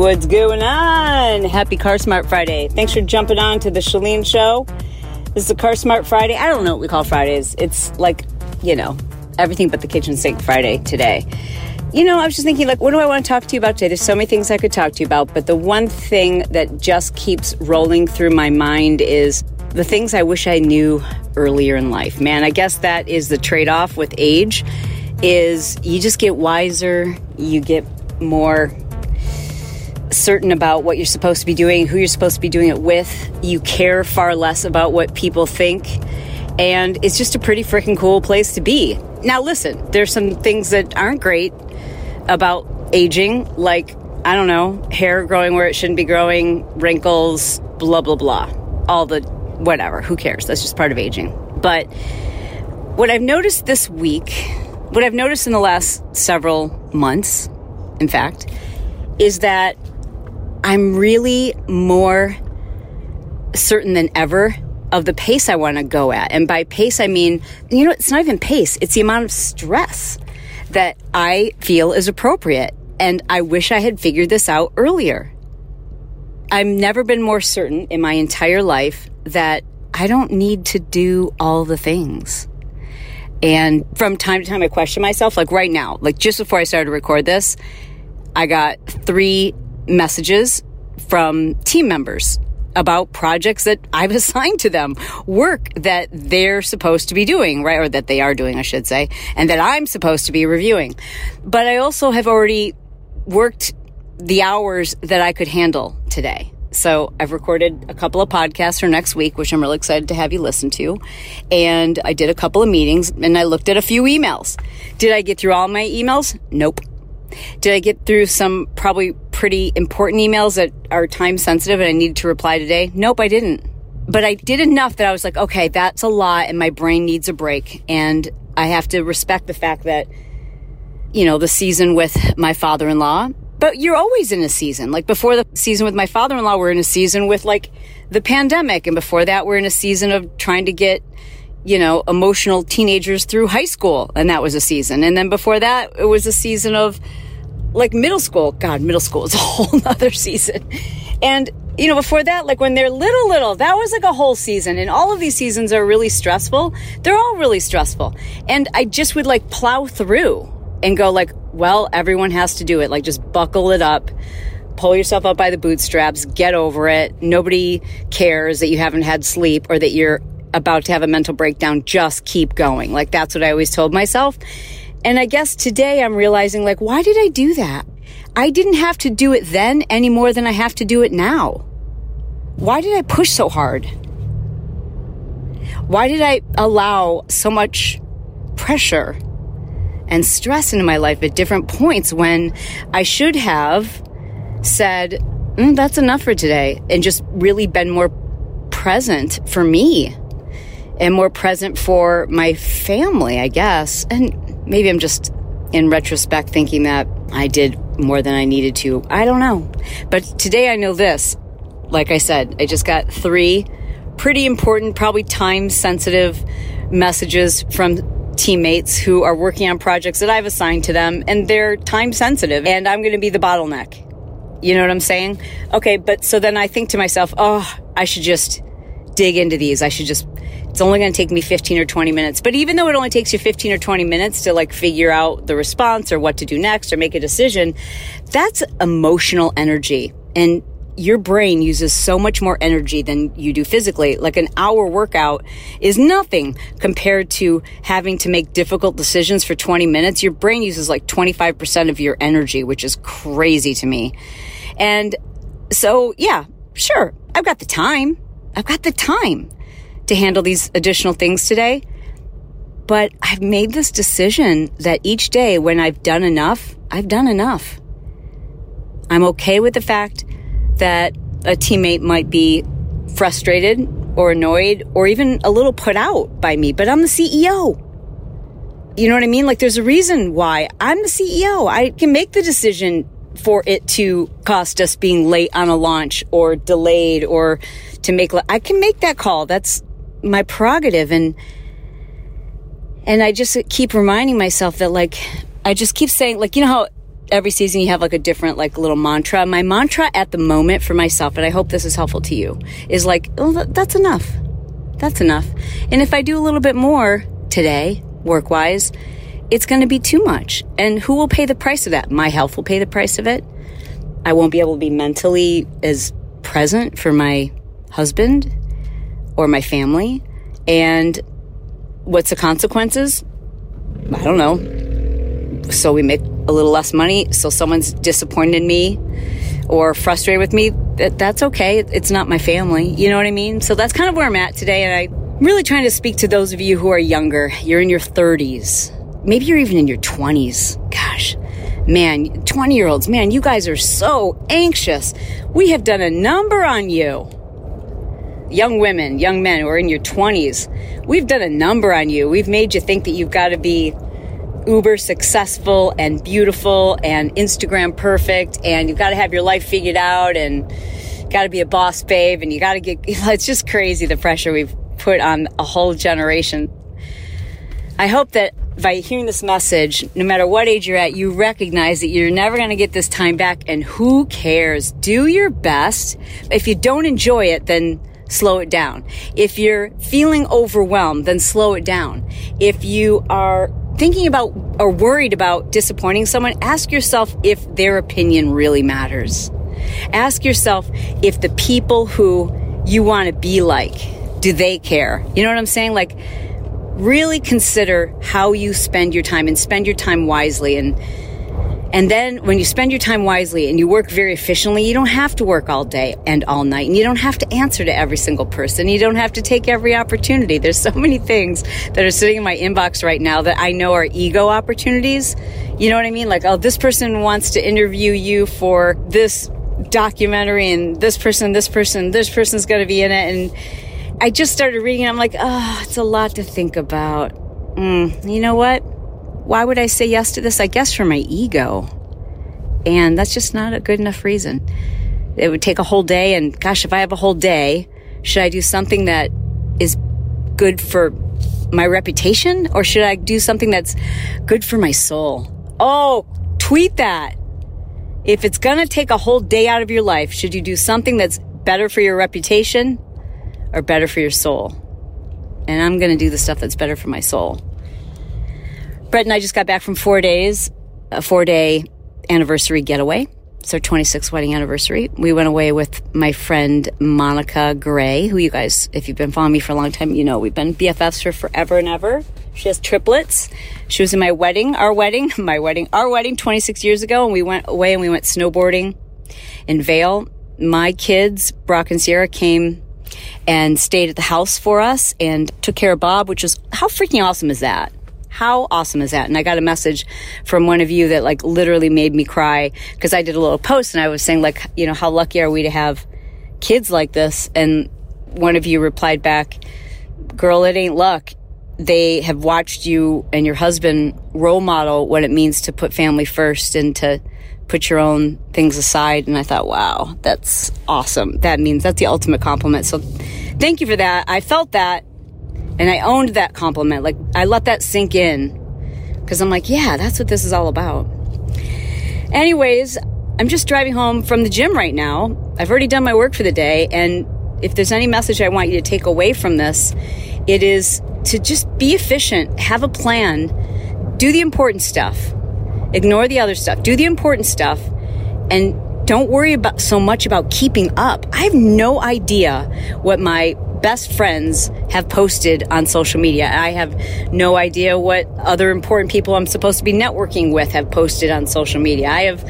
What's going on? Happy Car Smart Friday. Thanks for jumping on to the Chalene Show. This is a Car Smart Friday. I don't know what we call Fridays. It's like, you know, everything but the kitchen sink Friday today. You know, I was just thinking, like, what do I want to talk to you about today? There's so many things I could talk to you about, but the one thing that just keeps rolling through my mind is the things I wish I knew earlier in life. Man, I guess that is the trade-off with age is you just get wiser, you get more certain about what you're supposed to be doing, who you're supposed to be doing it with. You care far less about what people think. And it's just a pretty freaking cool place to be. Now, listen, there's some things that aren't great about aging, like, I don't know, hair growing where it shouldn't be growing, wrinkles, blah, blah, blah. All the whatever, who cares? That's just part of aging. But what I've noticed this week, what I've noticed in the last several months, in fact, is that I'm really more certain than ever of the pace I want to go at. And by pace, I mean, you know, it's not even pace, it's the amount of stress that I feel is appropriate. And I wish I had figured this out earlier. I've never been more certain in my entire life that I don't need to do all the things. And from time to time, I question myself, like right now, like just before I started to record this, I got three messages from team members about projects that I've assigned to them, work that they're supposed to be doing, right? Or that they are doing, I should say, and that I'm supposed to be reviewing. But I also have already worked the hours that I could handle today. So I've recorded a couple of podcasts for next week, which I'm really excited to have you listen to. And I did a couple of meetings and I looked at a few emails. Did I get through all my emails? Nope. Did I get through some probably pretty important emails that are time sensitive and I needed to reply today? Nope, I didn't. But I did enough that I was like, okay, that's a lot and my brain needs a break. And I have to respect the fact that, you know, the season with my father in law, but you're always in a season. Like before the season with my father in law, we're in a season with like the pandemic. And before that, we're in a season of trying to get you know, emotional teenagers through high school. And that was a season. And then before that, it was a season of like middle school. God, middle school is a whole other season. And, you know, before that, like when they're little, little, that was like a whole season. And all of these seasons are really stressful. They're all really stressful. And I just would like plow through and go like, well, everyone has to do it. Like just buckle it up pull yourself up by the bootstraps, get over it. Nobody cares that you haven't had sleep or that you're about to have a mental breakdown, just keep going. Like that's what I always told myself. And I guess today I'm realizing like, why did I do that? I didn't have to do it then any more than I have to do it now. Why did I push so hard? Why did I allow so much pressure and stress into my life at different points when I should have said, mm, that's enough for today and just really been more present for me and more present for my family, I guess. And maybe I'm just in retrospect thinking that I did more than I needed to. I don't know. But today I know this. Like I said, I just got three pretty important, probably time sensitive messages from teammates who are working on projects that I've assigned to them and they're time sensitive and I'm going to be the bottleneck. You know what I'm saying? Okay, but so then I think to myself, oh, I should just dig into these. I should just it's only going to take me 15 or 20 minutes. But even though it only takes you 15 or 20 minutes to like figure out the response or what to do next or make a decision, that's emotional energy. And your brain uses so much more energy than you do physically. Like an hour workout is nothing compared to having to make difficult decisions for 20 minutes. Your brain uses like 25% of your energy, which is crazy to me. And so, yeah, sure, I've got the time. I've got the time to handle these additional things today. But I've made this decision that each day when I've done enough, I've done enough. I'm okay with the fact that a teammate might be frustrated or annoyed or even a little put out by me, but I'm the CEO. You know what I mean? Like there's a reason why I'm the CEO. I can make the decision for it to cost us being late on a launch or delayed or to make I can make that call. That's my prerogative and and I just keep reminding myself that like I just keep saying like you know how every season you have like a different like little mantra. My mantra at the moment for myself and I hope this is helpful to you is like oh, that's enough. That's enough. And if I do a little bit more today, work wise, it's going to be too much. And who will pay the price of that? My health will pay the price of it. I won't be able to be mentally as present for my husband or my family. And what's the consequences? I don't know. So we make a little less money. So someone's disappointed in me or frustrated with me. That, that's okay. It's not my family. You know what I mean? So that's kind of where I'm at today. And I'm really trying to speak to those of you who are younger. You're in your 30s maybe you're even in your 20s. Gosh, man, 20 year olds, man, you guys are so anxious. We have done a number on you. Young women, young men who are in your 20s, we've done a number on you. We've made you think that you've got to be uber successful and beautiful and Instagram perfect and you've got to have your life figured out and got to be a boss babe and you got to get, it's just crazy the pressure we've put on a whole generation. I hope that by hearing this message, no matter what age you're at, you recognize that you're never going to get this time back and who cares? Do your best. If you don't enjoy it, then slow it down. If you're feeling overwhelmed, then slow it down. If you are thinking about or worried about disappointing someone, ask yourself if their opinion really matters. Ask yourself if the people who you want to be like, do they care? You know what I'm saying? Like, really consider how you spend your time and spend your time wisely and and then when you spend your time wisely and you work very efficiently, you don't have to work all day and all night. And you don't have to answer to every single person. You don't have to take every opportunity. There's so many things that are sitting in my inbox right now that I know are ego opportunities. You know what I mean? Like, oh, this person wants to interview you for this documentary and this person, this person, this person's going to be in it. And, I just started reading I'm like, oh, it's a lot to think about. Mm, you know what? Why would I say yes to this? I guess for my ego. And that's just not a good enough reason. It would take a whole day. And gosh, if I have a whole day, should I do something that is good for my reputation or should I do something that's good for my soul? Oh, tweet that. If it's going to take a whole day out of your life, should you do something that's better for your reputation or better for your soul. And I'm going to do the stuff that's better for my soul. Brett and I just got back from four days, a four day anniversary getaway. Our 26th wedding anniversary. We went away with my friend Monica Gray, who you guys, if you've been following me for a long time, you know we've been BFFs for forever and ever. She has triplets. She was in my wedding, our wedding, my wedding, our wedding 26 years ago, and we went away and we went snowboarding in Vail. My kids, Brock and Sierra, came and stayed at the house for us and took care of Bob, which is how freaking awesome is that? How awesome is that? And I got a message from one of you that like literally made me cry because I did a little post and I was saying like, you know, how lucky are we to have kids like this? And one of you replied back, girl, it ain't luck. They have watched you and your husband role model what it means to put family first and to put your own things aside. And I thought, wow, that's awesome. That means that's the ultimate compliment. So thank you for that. I felt that and I owned that compliment. Like I let that sink in because I'm like, yeah, that's what this is all about. Anyways, I'm just driving home from the gym right now. I've already done my work for the day. And if there's any message I want you to take away from this, it is to just be efficient, have a plan, do the important stuff Ignore the other stuff. Do the important stuff and don't worry about so much about keeping up. I have no idea what my best friends have posted on social media. I have no idea what other important people I'm supposed to be networking with have posted on social media. I have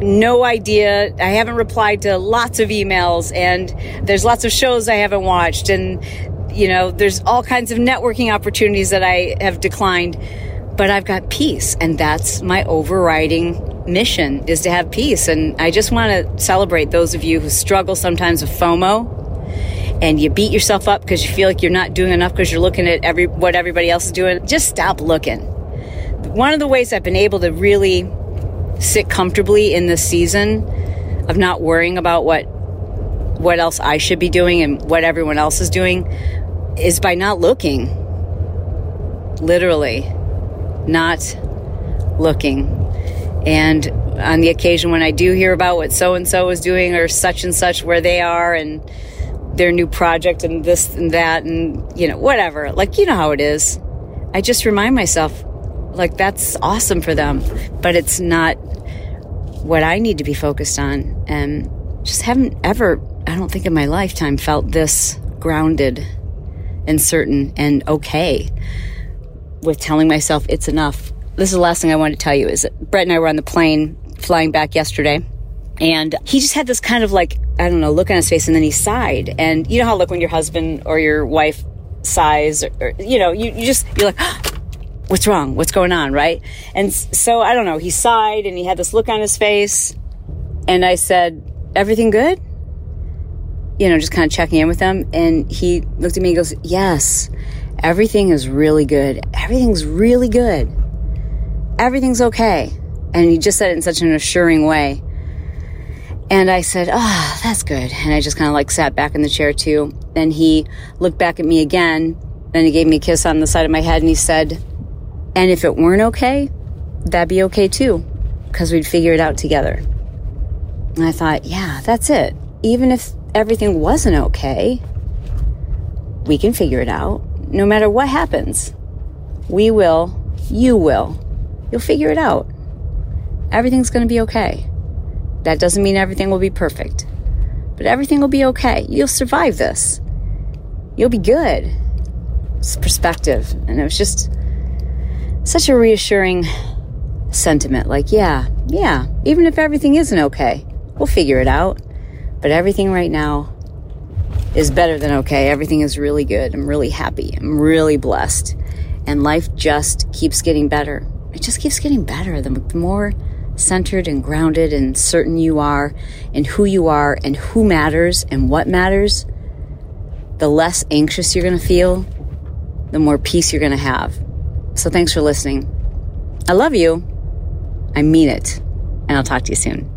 no idea. I haven't replied to lots of emails and there's lots of shows I haven't watched and you know, there's all kinds of networking opportunities that I have declined, but I've got peace. And that's my overriding mission is to have peace. And I just want to celebrate those of you who struggle sometimes with FOMO and you beat yourself up because you feel like you're not doing enough because you're looking at every what everybody else is doing. Just stop looking. One of the ways I've been able to really sit comfortably in this season of not worrying about what what else I should be doing and what everyone else is doing is by not looking. Literally, not looking. And on the occasion when I do hear about what so and so is doing or such and such where they are and their new project and this and that and you know whatever. Like you know how it is. I just remind myself like that's awesome for them but it's not what i need to be focused on. And just haven't ever i don't think in my lifetime felt this grounded and certain and okay with telling myself it's enough. This is the last thing i want to tell you is brett and i were on the plane flying back yesterday and he just had this kind of like, I don't know, look on his face and then he sighed. And you know how, like, when your husband or your wife sighs, or, or you know, you, you just, you're like, what's wrong? What's going on? Right. And so I don't know. He sighed and he had this look on his face. And I said, everything good? You know, just kind of checking in with him. And he looked at me and goes, yes, everything is really good. Everything's really good. Everything's okay. And he just said it in such an assuring way. And I said, Ah, oh, that's good. And I just kind of like sat back in the chair too. Then he looked back at me again. Then he gave me a kiss on the side of my head and he said, And if it weren't okay, that'd be okay too, because we'd figure it out together. And I thought, yeah, that's it. Even if everything wasn't okay, we can figure it out. No matter what happens, we will, you will. You'll figure it out. Everything's going to be okay. That doesn't mean everything will be perfect, but everything will be okay. You'll survive this. You'll be good. It's perspective. And it was just such a reassuring sentiment. Like, yeah, yeah, even if everything isn't okay, we'll figure it out. But everything right now is better than okay. Everything is really good. I'm really happy. I'm really blessed. And life just keeps getting better. It just keeps getting better. The more centered and grounded and certain you are and who you are and who matters and what matters, the less anxious you're going to feel, the more peace you're going to have. So thanks for listening. I love you. I mean it. And I'll talk to you soon.